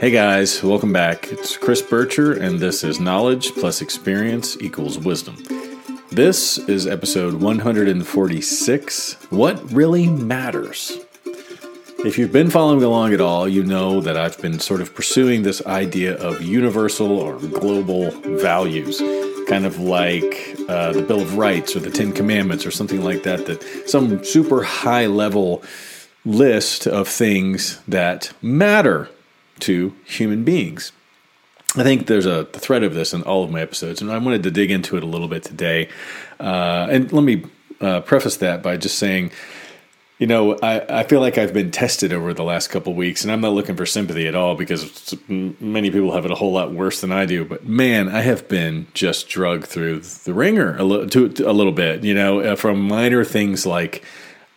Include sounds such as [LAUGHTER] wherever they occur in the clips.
Hey guys, welcome back. It's Chris Bircher, and this is Knowledge plus Experience equals Wisdom. This is episode 146 What Really Matters. If you've been following along at all, you know that I've been sort of pursuing this idea of universal or global values, kind of like uh, the Bill of Rights or the Ten Commandments or something like that, that some super high level list of things that matter to human beings. I think there's a thread of this in all of my episodes, and I wanted to dig into it a little bit today. Uh, and let me uh, preface that by just saying, you know, I, I feel like I've been tested over the last couple weeks, and I'm not looking for sympathy at all because many people have it a whole lot worse than I do. But man, I have been just drugged through the wringer a, little, to, to a little bit, you know, uh, from minor things like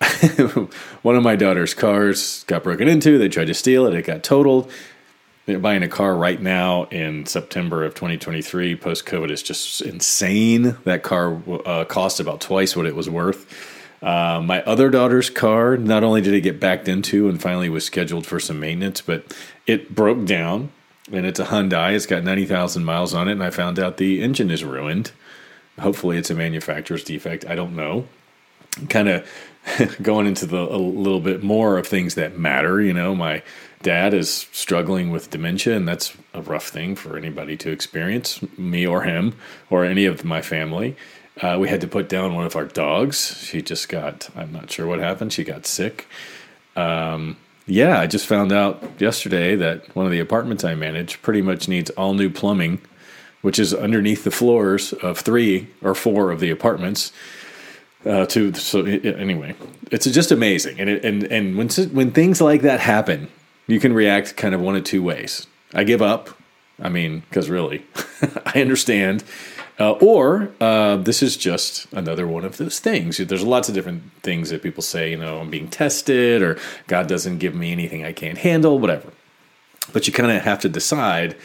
[LAUGHS] one of my daughter's cars got broken into, they tried to steal it, it got totaled buying a car right now in September of 2023 post COVID is just insane. That car uh, cost about twice what it was worth. Uh, my other daughter's car, not only did it get backed into and finally was scheduled for some maintenance, but it broke down and it's a Hyundai. It's got 90,000 miles on it, and I found out the engine is ruined. Hopefully, it's a manufacturer's defect. I don't know. Kind of [LAUGHS] going into the a little bit more of things that matter. You know, my dad is struggling with dementia, and that's a rough thing for anybody to experience, me or him or any of my family. Uh, we had to put down one of our dogs. She just got, I'm not sure what happened. She got sick. Um, yeah, I just found out yesterday that one of the apartments I manage pretty much needs all new plumbing, which is underneath the floors of three or four of the apartments. Uh, to so anyway, it's just amazing, and it, and and when when things like that happen, you can react kind of one of two ways. I give up. I mean, because really, [LAUGHS] I understand. Uh, or uh, this is just another one of those things. There's lots of different things that people say, you know, I'm being tested, or God doesn't give me anything I can't handle, whatever. But you kind of have to decide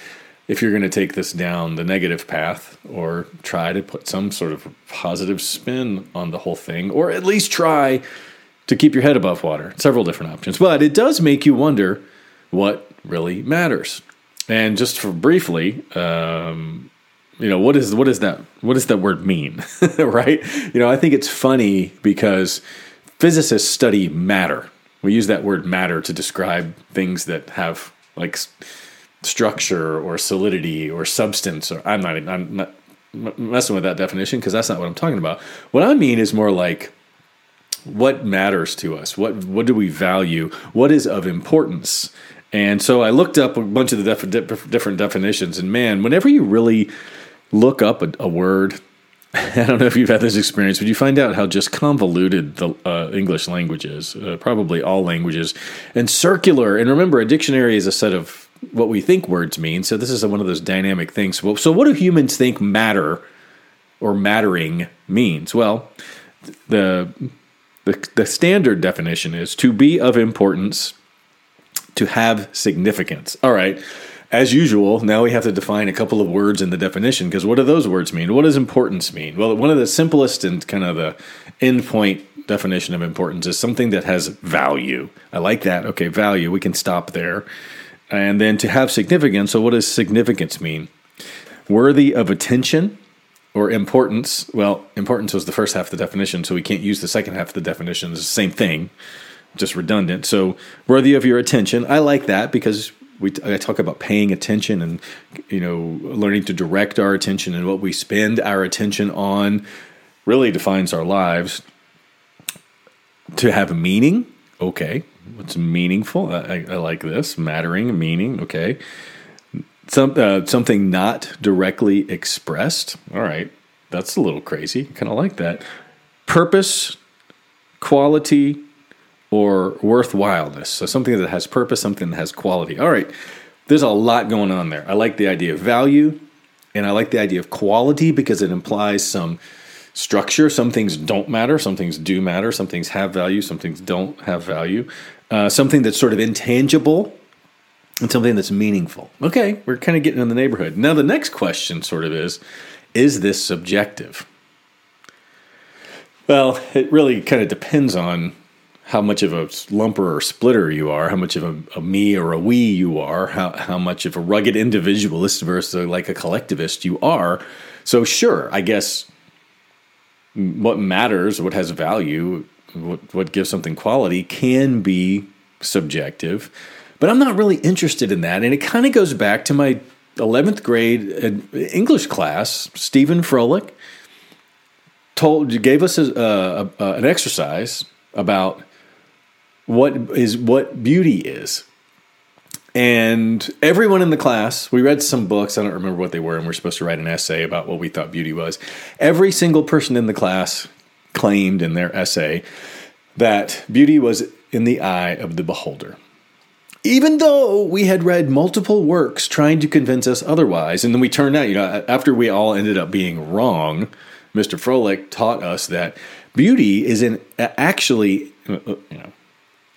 if you're going to take this down the negative path or try to put some sort of positive spin on the whole thing, or at least try to keep your head above water. Several different options. But it does make you wonder what really matters. And just for briefly, um, you know, what is what is that what does that word mean? [LAUGHS] right? You know, I think it's funny because physicists study matter. We use that word matter to describe things that have like structure or solidity or substance or I'm not I'm not messing with that definition because that's not what I'm talking about. What I mean is more like what matters to us? What what do we value? What is of importance? And so I looked up a bunch of the def- different definitions, and man, whenever you really look up a, a, word, [LAUGHS] I don't know if you've had this experience, but you find out how just convoluted the uh, English language is, uh, probably all languages, and circular. And remember, a dictionary is a set of what we think words mean. So this is one of those dynamic things. So what do humans think matter or mattering means? Well, the the, the standard definition is to be of importance, to have significance. All right. As usual, now we have to define a couple of words in the definition because what do those words mean? What does importance mean? Well, one of the simplest and kind of the endpoint definition of importance is something that has value. I like that. Okay, value. We can stop there. And then to have significance. So, what does significance mean? Worthy of attention, or importance. Well, importance was the first half of the definition, so we can't use the second half of the definition. It's the same thing, just redundant. So worthy of your attention. I like that because we I talk about paying attention and you know learning to direct our attention and what we spend our attention on really defines our lives. To have meaning, okay, what's meaningful? I, I like this mattering, meaning, okay some uh, something not directly expressed. All right, that's a little crazy. Kind of like that. Purpose, quality, or worthwhileness. So something that has purpose, something that has quality. All right, there's a lot going on there. I like the idea of value, and I like the idea of quality because it implies some structure. Some things don't matter, some things do matter, some things have value, some things don't have value. Uh, something that's sort of intangible and something that's meaningful. Okay, we're kind of getting in the neighborhood. Now, the next question sort of is is this subjective? Well, it really kind of depends on how much of a lumper or splitter you are, how much of a, a, me or a we you are, how, how much of a rugged individualist versus like a collectivist you are. So, sure, I guess what matters, what has value, what, what gives something quality can be subjective. But I'm not really interested in that. And it kind of goes back to my 11th grade uh, English class. Stephen Froelich told, gave us a, a, a, an exercise about what is what beauty is. And everyone in the class, we read some books, I don't remember what they were, and we're supposed to write an essay about what we thought beauty was. Every single person in the class claimed in their essay that beauty was in the eye of the beholder. Even though we had read multiple works trying to convince us otherwise, and then we turned out, you know, after we all ended up being wrong, Mr. Froelich taught us that beauty is in actually, uh, uh, you know,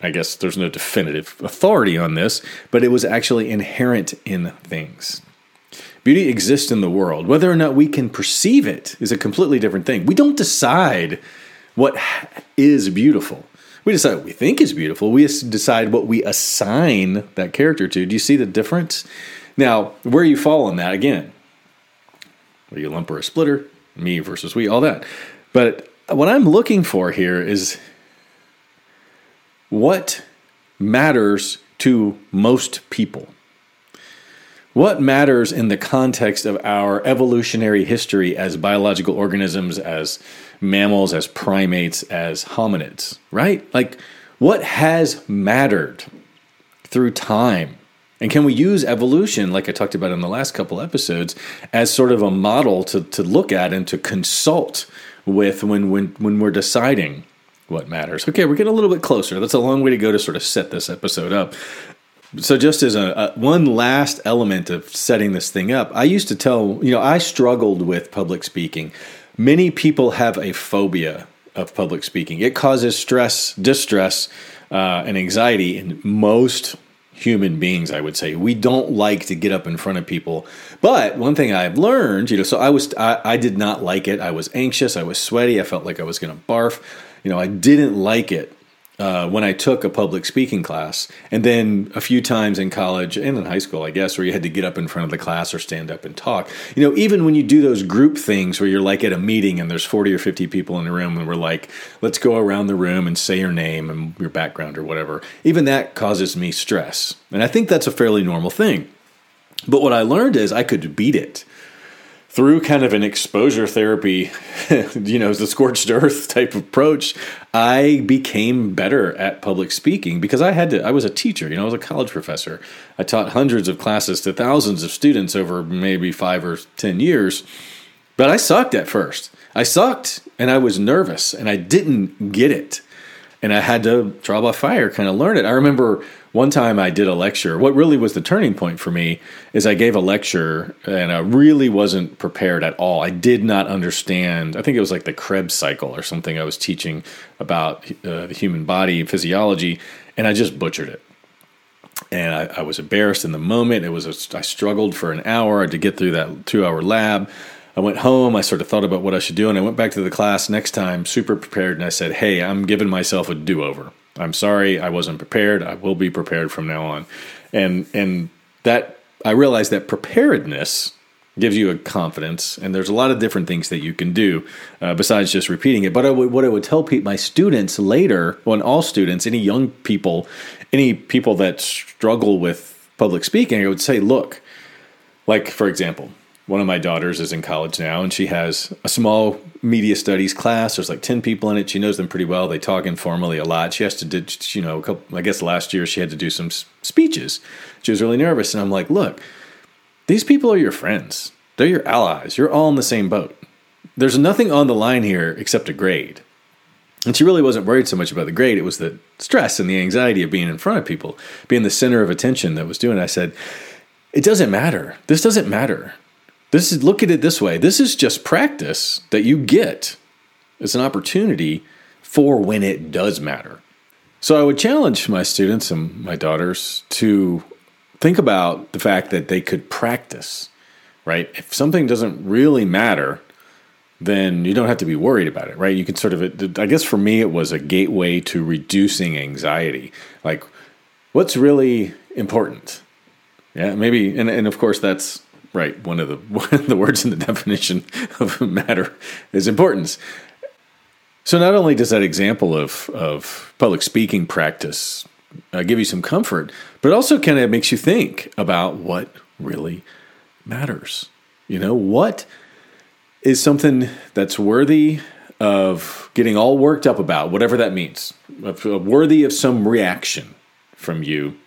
I guess there's no definitive authority on this, but it was actually inherent in things. Beauty exists in the world. Whether or not we can perceive it is a completely different thing. We don't decide what is beautiful. We decide what we think is beautiful. We decide what we assign that character to. Do you see the difference? Now, where you fall on that, again, are you a lump or a splitter? Me versus we, all that. But what I'm looking for here is what matters to most people? What matters in the context of our evolutionary history as biological organisms, as mammals, as primates, as hominids, right? Like, what has mattered through time? And can we use evolution, like I talked about in the last couple episodes, as sort of a model to, to look at and to consult with when, when, when we're deciding what matters. Okay, we're getting a little bit closer. That's a long way to go to sort of set this episode up. So, just as a, a, one last element of setting this thing up, I used to tell you know I struggled with public speaking. Many people have a phobia of public speaking. It causes stress, distress, uh, and anxiety in most human beings. I would say we don't like to get up in front of people. But one thing I've learned, you know, so I was I, I did not like it. I was anxious. I was sweaty. I felt like I was going to barf you know, I didn't like it uh, when I took a public speaking class, and then a few times in college and in high school, I guess, where you had to get up in front of the class or stand up and talk. You know, even when you do those group things where you're like at a meeting and there's 40 or 50 people in the room, and we're like, let's go around the room and say your name and your background or whatever, even that causes me stress. And I think that's a fairly normal thing. But what I learned is I could beat it through kind of an exposure therapy, [LAUGHS] you know, the scorched earth [LAUGHS] type approach, I became better at public speaking because I had to, I was a teacher, you know, I was a college professor. I taught hundreds of classes to thousands of students over maybe five or 10 years. But I sucked at first. I sucked and I was nervous and I didn't get it. And I had to trial by fire kind of learn it. I remember one time I did a lecture. What really was the turning point for me is I gave a lecture and I really wasn't prepared at all. I did not understand. I think it was like the Krebs cycle or something I was teaching about uh, the human body physiology, and I just butchered it. And I, I was embarrassed in the moment. It was a, I struggled for an hour to get through that two hour lab. I went home. I sort of thought about what I should do, and I went back to the class next time, super prepared. And I said, "Hey, I'm giving myself a do over. I'm sorry, I wasn't prepared. I will be prepared from now on." And and that I realize that preparedness gives you a confidence, and there's a lot of different things that you can do uh, besides just repeating it. But I would, what I would tell my students later, when all students, any young people, any people that struggle with public speaking, I would say, look, like for example one of my daughters is in college now and she has a small media studies class. There's like 10 people in it. She knows them pretty well. They talk informally a lot. She has to you know couple, i guess last year she had to do some speeches. She was really nervous and i'm like look these people are your friends. They're your allies. You're all in the same boat. There's nothing on the line here except a grade. And she really wasn't worried so much about the grade. It was the stress and the anxiety of being in front of people being the center of attention that was doing it. I said it doesn't matter. This doesn't matter this is look at it this way. This is just practice that you get. It's an opportunity for when it does matter. So I would challenge my students and my daughters to think about the fact that they could practice, right? If something doesn't really matter, then you don't have to be worried about it, right? You can sort of, I guess for me, it was a gateway to reducing anxiety. Like, what's really important? Yeah, maybe, and, and of course, that's right. One of the [LAUGHS] one of the words in the definition of matter is importance. So not only does that example of of public speaking practice uh, give you some comfort, but also kind of makes you think about what really matters. You know, what is something that's worthy of getting all worked up about, whatever that means, worthy of some reaction from you,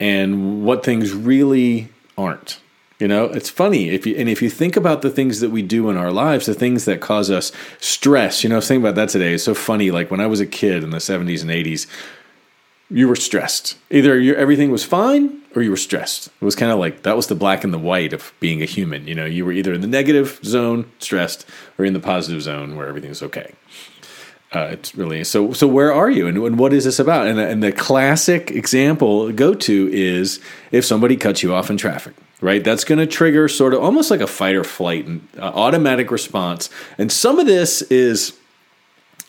and what things really aren't. You know, it's funny if you and if you think about the things that we do in our lives, the things that cause us stress. You know, I was thinking about that today. It's so funny. Like when I was a kid in the '70s and '80s, you were stressed. Either everything was fine or you were stressed. It was kind of like that was the black and the white of being a human. You know, you were either in the negative zone, stressed, or in the positive zone where everything's okay. Uh, it's really so. So where are you, and, and what is this about? And, and the classic example go to is if somebody cuts you off in traffic right? That's going to trigger sort of almost like a fight or flight and uh, automatic response. And some of this is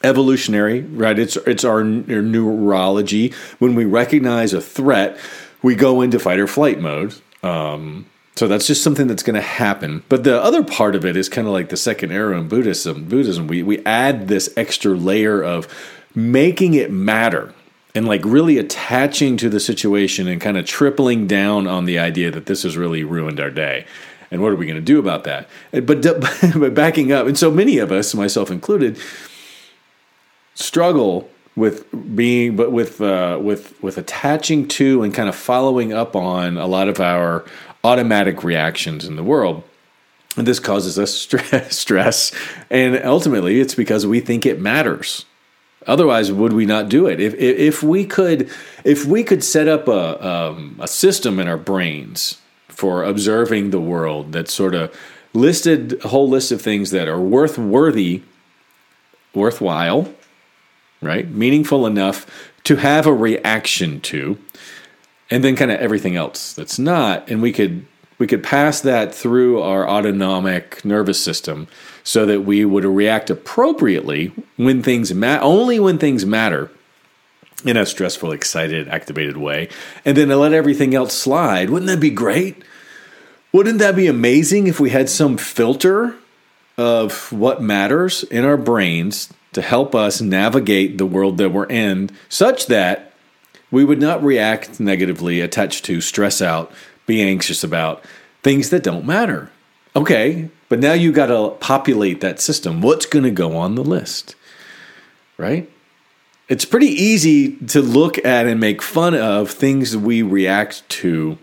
evolutionary, right? It's it's our, our neurology. When we recognize a threat, we go into fight or flight mode. Um, so that's just something that's going to happen. But the other part of it is kind of like the second arrow in Buddhism. Buddhism, we we add this extra layer of making it matter and like really attaching to the situation and kind of tripling down on the idea that this has really ruined our day. And what are we going to do about that? But [LAUGHS] but backing up and so many of us myself included struggle with being but with uh, with with attaching to and kind of following up on a lot of our automatic reactions in the world. And this causes us [LAUGHS] stress stress and ultimately it's because we think it matters Otherwise, would we not do it? If if we could if we could set up a um, a system in our brains for observing the world that sort of listed a whole list of things that are worth worthy, worthwhile, right, meaningful enough to have a reaction to, and then kind of everything else that's not, and we could we could pass that through our autonomic nervous system so that we would react appropriately when things matter, only when things matter in a stressful, excited, activated way, and then let everything else slide. Wouldn't that be great? Wouldn't that be amazing if we had some filter of what matters in our brains to help us navigate the world that we're in such that we would not react negatively, attach to, stress out, be anxious about things that don't matter? Okay, but now you got to populate that system. What's going to go on the list? Right? It's pretty easy to look at and make fun of things we react to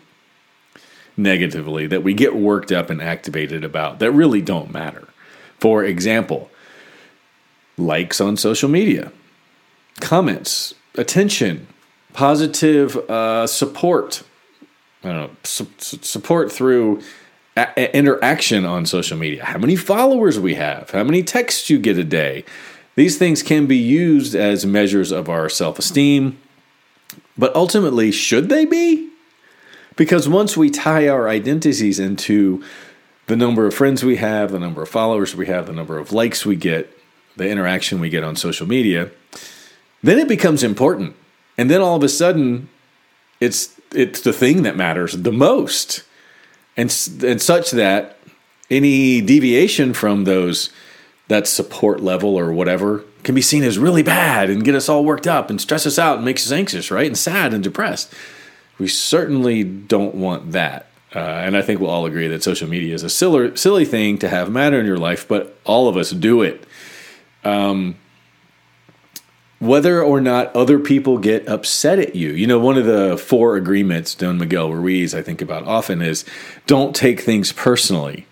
negatively, that we get worked up and activated about, that really don't matter. For example, likes on social media, comments, attention, positive uh, support, I don't know, su- support through a- interaction on social media, how many followers we have, how many texts you get a day. These things can be used as measures of our self esteem, but ultimately, should they be? Because once we tie our identities into the number of friends we have, the number of followers we have, the number of likes we get, the interaction we get on social media, then it becomes important. And then all of a sudden, it's it's the thing that matters the most and and such that any deviation from those that support level or whatever can be seen as really bad and get us all worked up and stress us out and makes us anxious, right? And sad and depressed. We certainly don't want that. Uh, and I think we'll all agree that social media is a silly, silly thing to have matter in your life, but all of us do it. Um, whether or not other people get upset at you. You know, one of the four agreements Don Miguel Ruiz I think about often is don't take things personally,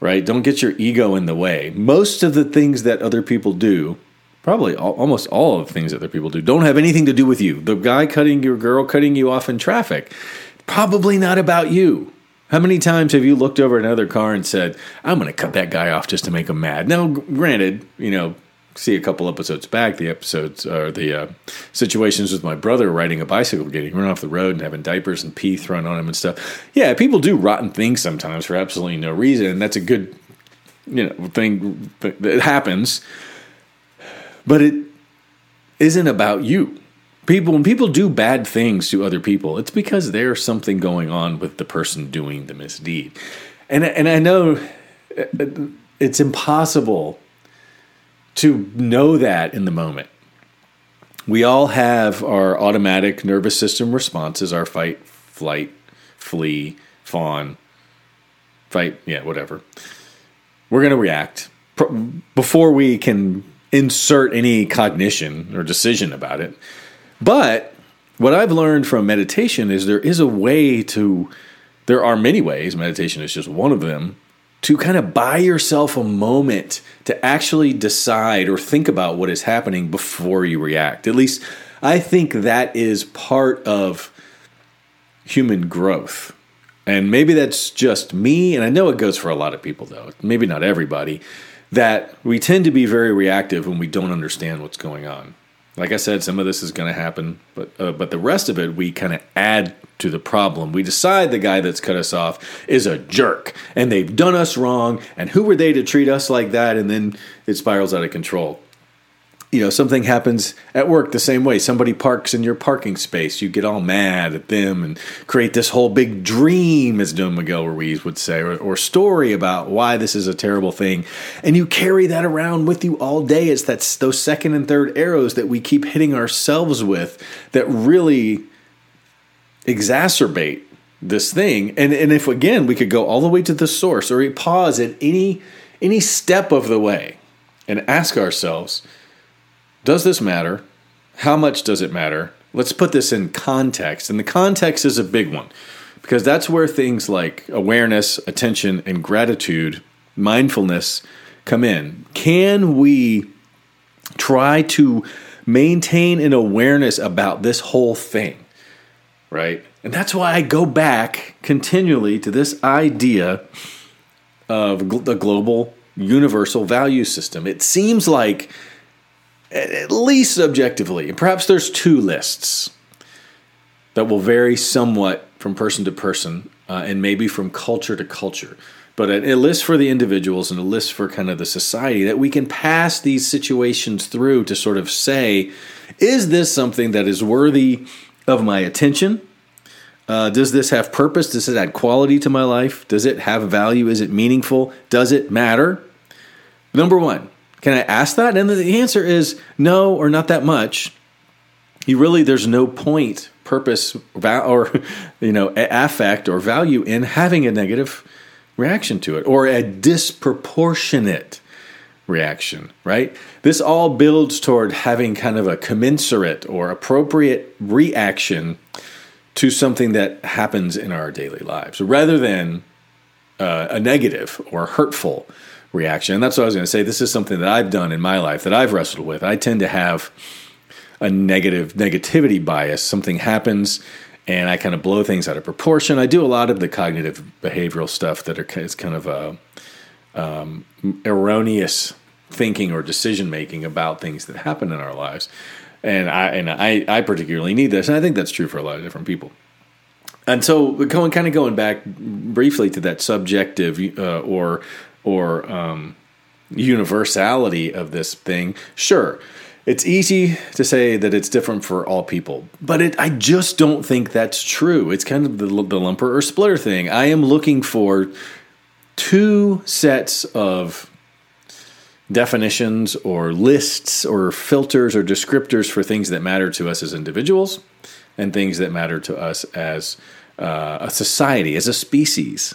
right? Don't get your ego in the way. Most of the things that other people do, probably all, almost all of the things that other people do, don't have anything to do with you. The guy cutting your girl cutting you off in traffic, probably not about you. How many times have you looked over another car and said, I'm going to cut that guy off just to make him mad? Now, granted, you know, see a couple episodes back, the episodes or the uh, situations with my brother riding a bicycle, getting run off the road and having diapers and pee thrown on him and stuff. Yeah, people do rotten things sometimes for absolutely no reason, and that's a good you know thing that happens, but it isn't about you. People when people do bad things to other people, it's because there's something going on with the person doing the misdeed. And and I know it's impossible to know that in the moment. We all have our automatic nervous system responses, our fight, flight, flee, fawn, fight, yeah, whatever. We're going to react before we can insert any cognition or decision about it. But what I've learned from meditation is there is a way to, there are many ways, meditation is just one of them, to kind of buy yourself a moment to actually decide or think about what is happening before you react. At least I think that is part of human growth. And maybe that's just me, and I know it goes for a lot of people, though, maybe not everybody, that we tend to be very reactive when we don't understand what's going on. Like I said, some of this is going to happen, but uh, but the rest of it we kind of add to the problem. We decide the guy that's cut us off is a jerk, and they've done us wrong, and who were they to treat us like that? And then it spirals out of control you know something happens at work the same way. Somebody parks in your parking space. You get all mad at them and create this whole big dream as Don Miguel Ruiz would say or, or, story about why this is a terrible thing. And you carry that around with you all day. It's that those second and third arrows that we keep hitting ourselves with that really exacerbate this thing. And and if again we could go all the way to the source or pause at any any step of the way and ask ourselves does this matter? How much does it matter? Let's put this in context. And the context is a big one because that's where things like awareness, attention, and gratitude, mindfulness come in. Can we try to maintain an awareness about this whole thing? Right? And that's why I go back continually to this idea of the global universal value system. It seems like at least subjectively, and perhaps there's two lists that will vary somewhat from person to person uh, and maybe from culture to culture. But a, a, list for the individuals and a list for kind of the society that we can pass these situations through to sort of say, is this something that is worthy of my attention? Uh, does this have purpose? Does it add quality to my life? Does it have value? Is it meaningful? Does it matter? Number one, can I ask that? And the answer is no, or not that much. You really, there's no point, purpose, or [LAUGHS] you know, affect or value in having a negative reaction to it, or a disproportionate reaction. Right? This all builds toward having kind of a commensurate or appropriate reaction to something that happens in our daily lives, rather than uh, a negative or hurtful reaction. And that's what I was going to say. This is something that I've done in my life that I've wrestled with. I tend to have a negative negativity bias. Something happens and I kind of blow things out of proportion. I do a lot of the cognitive behavioral stuff that are it's kind of a um, erroneous thinking or decision making about things that happen in our lives. And I and I, I particularly need this, and I think that's true for a lot of different people. And so, going kind of going back briefly to that subjective uh, or or um, universality of this thing, sure, it's easy to say that it's different for all people, but it, I just don't think that's true. It's kind of the, the lumper or splitter thing. I am looking for two sets of definitions or lists or filters or descriptors for things that matter to us as individuals and things that matter to us as uh, a society, as a species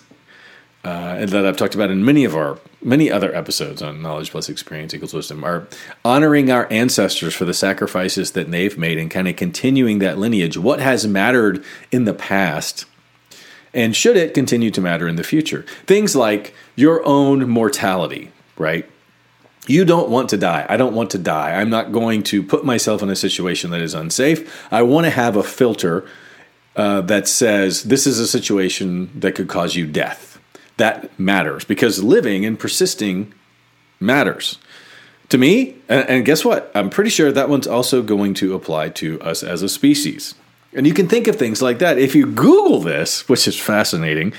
uh, that I've talked about in many of our many other episodes on knowledge plus experience equals wisdom are honoring our ancestors for the sacrifices that they've made and kind of continuing that lineage. What has mattered in the past, and should it continue to matter in the future? Things like your own mortality, right? You don't want to die. I don't want to die. I'm not going to put myself in a situation that is unsafe. I want to have a filter uh, that says this is a situation that could cause you death that matters because living and persisting matters to me. And, and, guess what? I'm pretty sure that one's also going to apply to us as a species. And you can think of things like that. If you Google this, which is fascinating,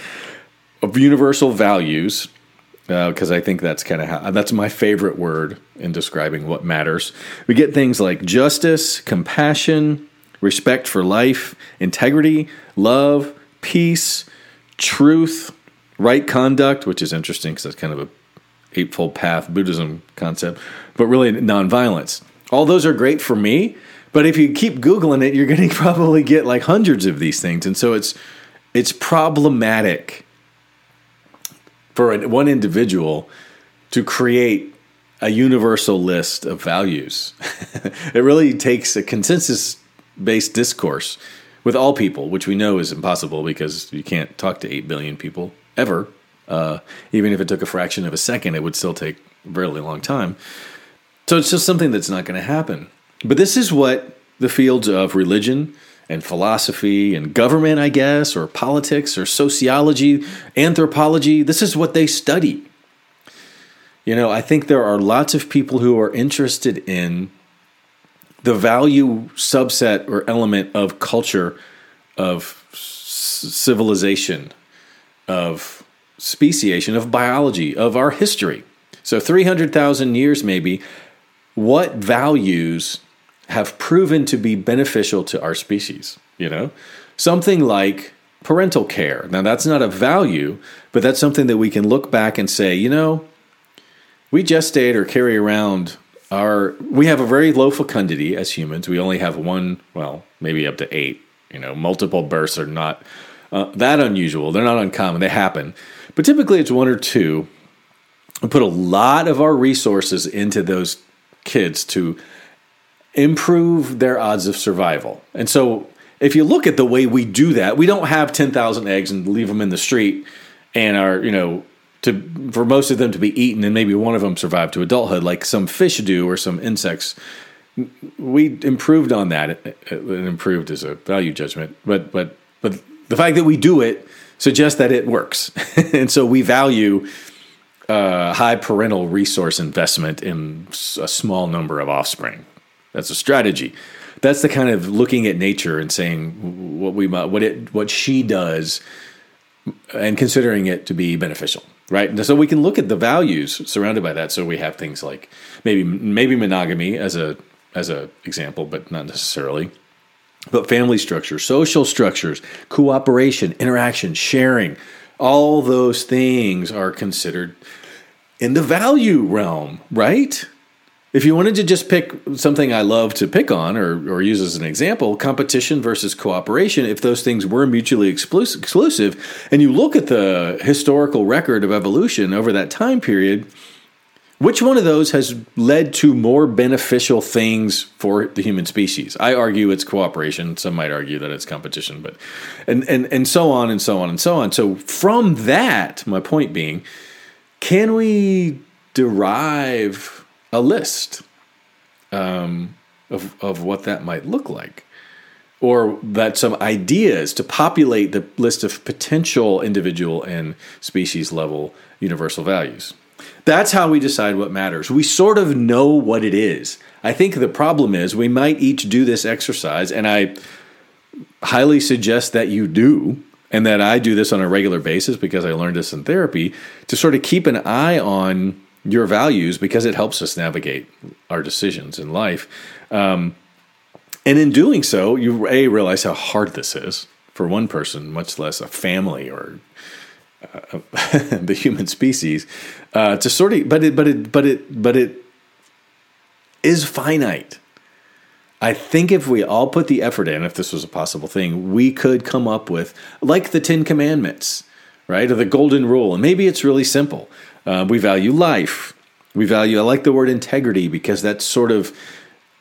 of universal values, because uh, I think that's kind of how that's my favorite word in describing what matters. We get things like justice, compassion, respect for life, integrity, love, peace, truth, right conduct, which is interesting because that's kind of a eightfold path Buddhism concept, but really nonviolence. All those are great for me, but if you keep googling it, you're [LAUGHS] going to probably get like hundreds of these things, and so it's it's problematic for one individual to create a universal list of values. [LAUGHS] it really takes a consensus based discourse with all people, which we know is impossible because you can't talk to 8 billion people ever. Uh, even if it took a fraction of a second, it would still take a really long time. So it's just something that's not going to happen. But this is what the fields of religion, and philosophy and government, I guess, or politics or sociology, anthropology. This is what they study. You know, I think there are lots of people who are interested in the value subset or element of culture, of civilization, of speciation, of biology, of our history. So, 300,000 years maybe, what values have proven to be beneficial to our species, you know? Something like parental care. Now, that's not a value, but that's something that we can look back and say, you know, we gestate or carry around our, we have a very low fecundity as humans. We only have one, well, maybe up to eight. You know, multiple births are not uh, that unusual. They're not uncommon. They happen. But typically it's one or two. We put a lot of our resources into those kids to improve their odds of survival. And so if you look at the way we do that, we don't have 10,000 eggs and leave them in the street and are, you know, to for most of them to be eaten and maybe one of them survive to adulthood like some fish do or some insects. We improved on that. It, improved as a value judgment, but but but the fact that we do it suggests that it works, [LAUGHS] and so we value uh, high parental resource investment in a small number of offspring. That's a strategy. That's the kind of looking at nature and saying what we what it what she does and considering it to be beneficial, right? And so we can look at the values surrounded by that. So we have things like maybe maybe monogamy as a as a example, but not necessarily. But family structure, social structures, cooperation, interaction, sharing, all those things are considered in the value realm, right? If you wanted to just pick something I love to pick on or, or use as an example, competition versus cooperation, if those things were mutually exclusive, and you look at the historical record of evolution over that time period, which one of those has led to more beneficial things for the human species? I argue it's cooperation. Some might argue that it's competition, but and and and so on and so on and so on. So from that, my point being, can we derive a list um, of, of what that might look like. Or that some ideas to populate the list of potential individual and species level universal values. That's how we decide what matters. We sort of know what it is. I think the problem is we might each do this exercise, and I highly suggest that you do, and that I do this on a regular basis because I learned this in therapy, to sort of keep an eye on your values because it helps us navigate our decisions in life. Um, and in doing so, you a realize how hard this is for one person, much less a family or [LAUGHS] the human species, uh, to sort of. But it, but it, but it, but it is finite. I think if we all put the effort in, if this was a possible thing, we could come up with like the Ten Commandments, right, or the Golden Rule, and maybe it's really simple. Uh, we value life. We value, I like the word integrity because that sort of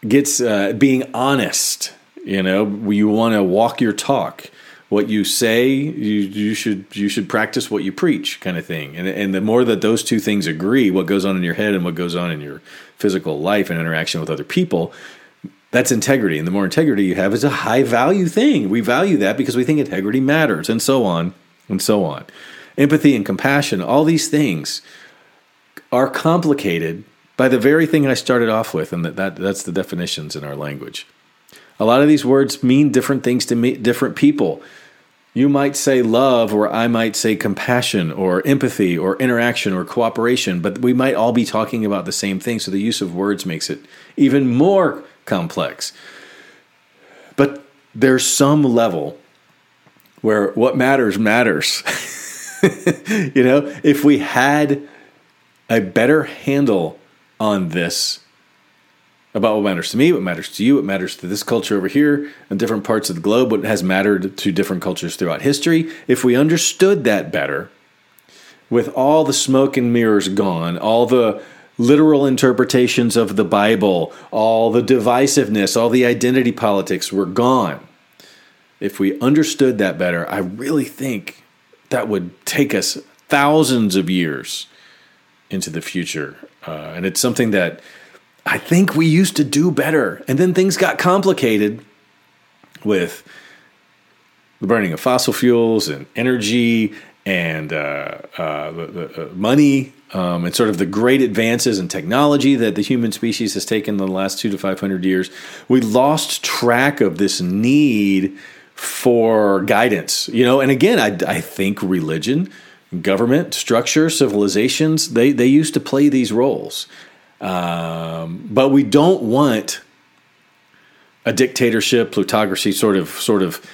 gets uh, being honest. You know, you want to walk your talk. What you say, you, you should you should practice what you preach, kind of thing. And and the more that those two things agree, what goes on in your head and what goes on in your physical life and interaction with other people, that's integrity. And the more integrity you have is a high value thing. We value that because we think integrity matters, and so on and so on empathy and compassion, all these things are complicated by the very thing I started off with, and that, that that's the definitions in our language. A lot of these words mean different things to different people. You might say love, or I might say compassion, or empathy, or interaction, or cooperation, but we might all be talking about the same thing. So the use of words makes it even more complex. But there's some level where what matters matters. [LAUGHS] you know, if we had a better handle on this about what matters to me, what matters to you, what matters to this culture over here and different parts of the globe, what has mattered to different cultures throughout history. If we understood that better, with all the smoke and mirrors gone, all the literal interpretations of the Bible, all the divisiveness, all the identity politics were gone. If we understood that better, I really think that would take us thousands of years into the future. Uh, and it's something that I think we used to do better. And then things got complicated with the burning of fossil fuels and energy and uh, uh, the, the, uh, money um, and sort of the great advances in technology that the human species has taken in the last two to 500 years. We lost track of this need for guidance, you know, and again, I, I think religion, government, structure, civilizations, they, they used to play these roles. Um, but we don't want a dictatorship, plutocracy, sort of, sort of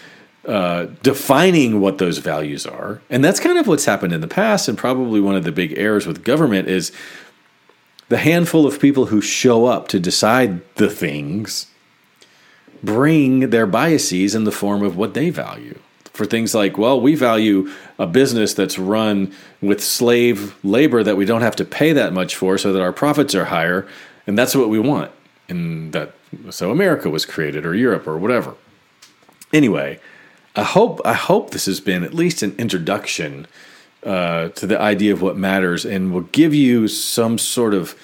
uh, defining what those values are. And that's kind of what's happened in the past. And probably one of the big errors with government is the handful of people who show up to decide the things bring their biases in the form of what they value. For things like, well, we value a business that's run with slave labor that we don't have to pay that much for so that our profits are higher. And that's what we want. And that, so America was created or Europe or whatever. Anyway, I hope I hope this has been at least an introduction uh, to the idea of what matters, and will give you some sort of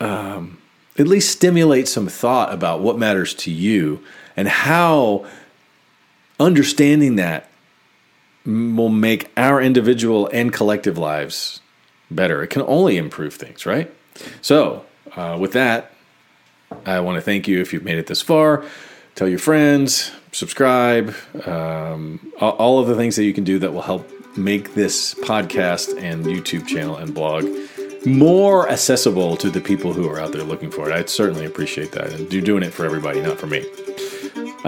um, at least stimulate some thought about what matters to you and how understanding that will make our individual and collective lives better. It can only improve things, right? So, uh, with that, I want to thank you if you've made it this far. Tell your friends, subscribe, um, all of the things that you can do that will help make this podcast and YouTube channel and blog more accessible to the people who are out there looking for it. I'd certainly appreciate that. And you're doing it for everybody, not for me.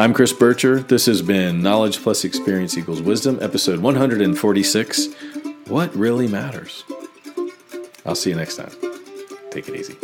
I'm Chris Bircher. This has been Knowledge Plus Experience Equals Wisdom, episode 146 What Really Matters. I'll see you next time. Take it easy.